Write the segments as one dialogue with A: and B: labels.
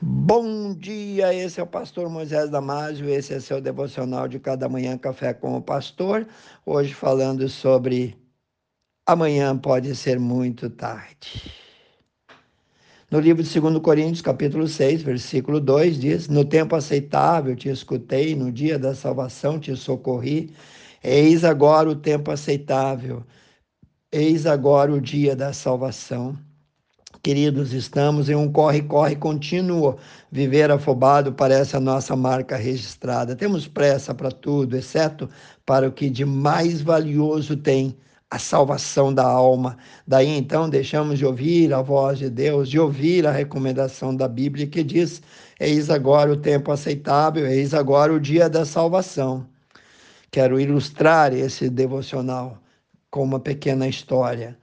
A: Bom dia, esse é o pastor Moisés Damásio, esse é seu devocional de cada manhã café com o pastor. Hoje falando sobre amanhã pode ser muito tarde. No livro de 2 Coríntios, capítulo 6, versículo 2 diz: "No tempo aceitável te escutei, no dia da salvação te socorri. Eis agora o tempo aceitável. Eis agora o dia da salvação." Queridos, estamos em um corre-corre contínuo. Viver afobado parece a nossa marca registrada. Temos pressa para tudo, exceto para o que de mais valioso tem, a salvação da alma. Daí então deixamos de ouvir a voz de Deus, de ouvir a recomendação da Bíblia que diz: Eis agora o tempo aceitável, eis agora o dia da salvação. Quero ilustrar esse devocional com uma pequena história.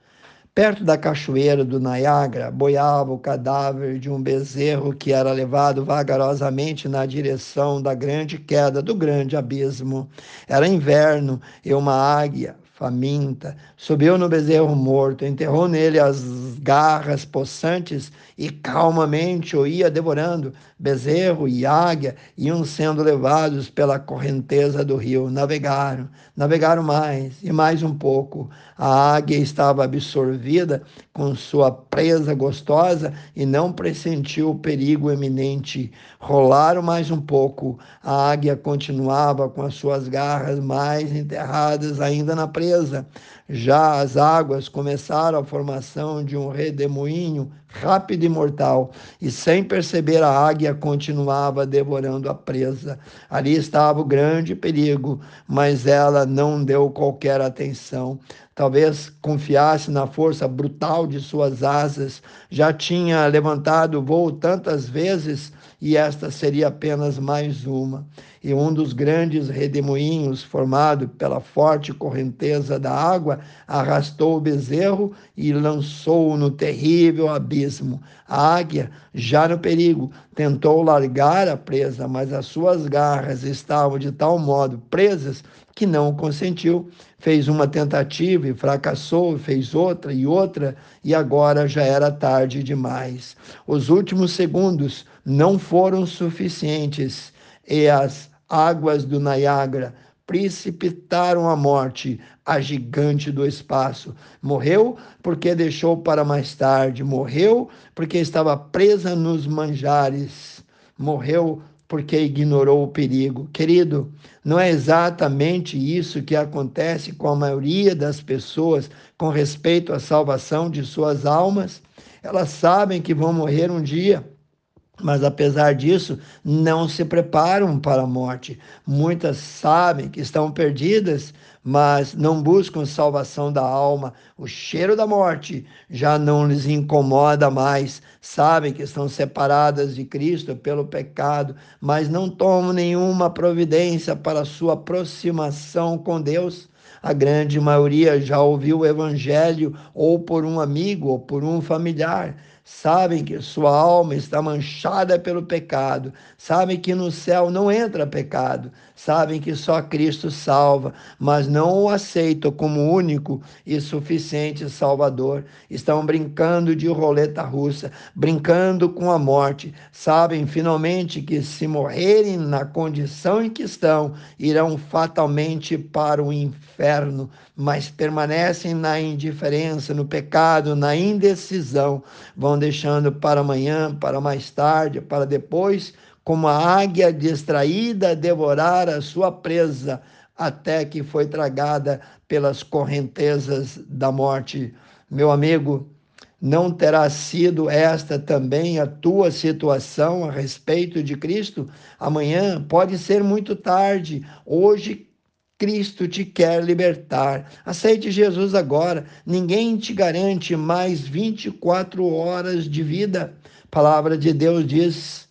A: Perto da cachoeira do Niagara, boiava o cadáver de um bezerro que era levado vagarosamente na direção da grande queda, do grande abismo. Era inverno e uma águia faminta, subiu no bezerro morto, enterrou nele as garras possantes e calmamente o ia devorando. Bezerro e águia iam sendo levados pela correnteza do rio. Navegaram, navegaram mais e mais um pouco. A águia estava absorvida com sua presa gostosa e não pressentiu o perigo eminente. Rolaram mais um pouco. A águia continuava com as suas garras mais enterradas ainda na presa. Já as águas começaram a formação de um redemoinho rápido e mortal, e sem perceber a águia continuava devorando a presa. Ali estava o grande perigo, mas ela não deu qualquer atenção. Talvez confiasse na força brutal de suas asas, já tinha levantado o voo tantas vezes e esta seria apenas mais uma. E um dos grandes redemoinhos, formado pela forte correnteza da água, arrastou o bezerro e lançou-o no terrível abismo. A águia, já no perigo, tentou largar a presa, mas as suas garras estavam de tal modo presas que não consentiu. Fez uma tentativa e fracassou, fez outra e outra, e agora já era tarde demais. Os últimos segundos não foram suficientes e as águas do Niágara precipitaram a morte a gigante do espaço. Morreu porque deixou para mais tarde, morreu porque estava presa nos manjares, morreu porque ignorou o perigo. Querido, não é exatamente isso que acontece com a maioria das pessoas com respeito à salvação de suas almas? Elas sabem que vão morrer um dia mas apesar disso, não se preparam para a morte. Muitas sabem que estão perdidas, mas não buscam salvação da alma. O cheiro da morte já não lhes incomoda mais. Sabem que estão separadas de Cristo pelo pecado, mas não tomam nenhuma providência para sua aproximação com Deus. A grande maioria já ouviu o evangelho ou por um amigo ou por um familiar sabem que sua alma está manchada pelo pecado, sabem que no céu não entra pecado, sabem que só Cristo salva, mas não o aceitam como único e suficiente Salvador. Estão brincando de roleta russa, brincando com a morte, sabem finalmente que se morrerem na condição em que estão, irão fatalmente para o inferno, mas permanecem na indiferença, no pecado, na indecisão, vão deixando para amanhã, para mais tarde, para depois, como a águia distraída devorar a sua presa, até que foi tragada pelas correntezas da morte. Meu amigo, não terá sido esta também a tua situação a respeito de Cristo? Amanhã pode ser muito tarde. Hoje Cristo te quer libertar. Aceite Jesus agora. Ninguém te garante mais 24 horas de vida. A palavra de Deus diz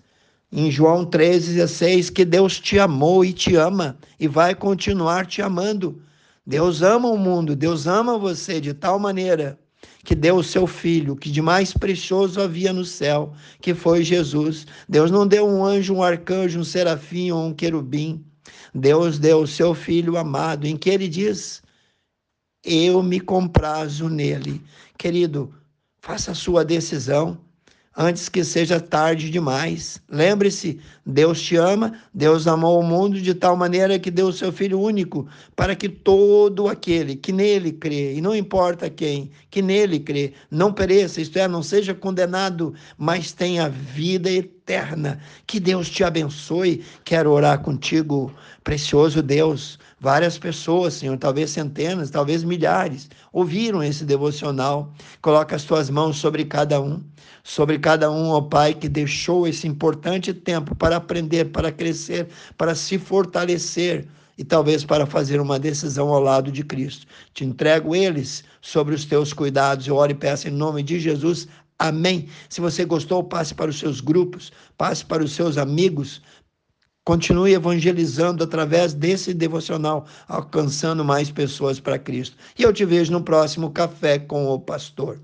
A: em João 13,16 que Deus te amou e te ama e vai continuar te amando. Deus ama o mundo, Deus ama você de tal maneira que deu o seu filho, que de mais precioso havia no céu, que foi Jesus. Deus não deu um anjo, um arcanjo, um serafim ou um querubim. Deus deu o seu filho amado, em que ele diz: Eu me comprazo nele. Querido, faça a sua decisão. antes que seja tarde demais. Lembre-se, Deus te ama, Deus amou o mundo de tal maneira que deu o seu Filho único, para que todo aquele que nele crê, e não importa quem, que nele crê, não pereça, isto é, não seja condenado, mas tenha vida eterna. Que Deus te abençoe. Quero orar contigo, precioso Deus. Várias pessoas, Senhor, talvez centenas, talvez milhares, ouviram esse devocional. Coloca as tuas mãos sobre cada um sobre cada um, ó Pai, que deixou esse importante tempo para aprender, para crescer, para se fortalecer e talvez para fazer uma decisão ao lado de Cristo. Te entrego eles sobre os teus cuidados. Eu oro e peço em nome de Jesus. Amém. Se você gostou, passe para os seus grupos, passe para os seus amigos. Continue evangelizando através desse devocional, alcançando mais pessoas para Cristo. E eu te vejo no próximo Café com o Pastor.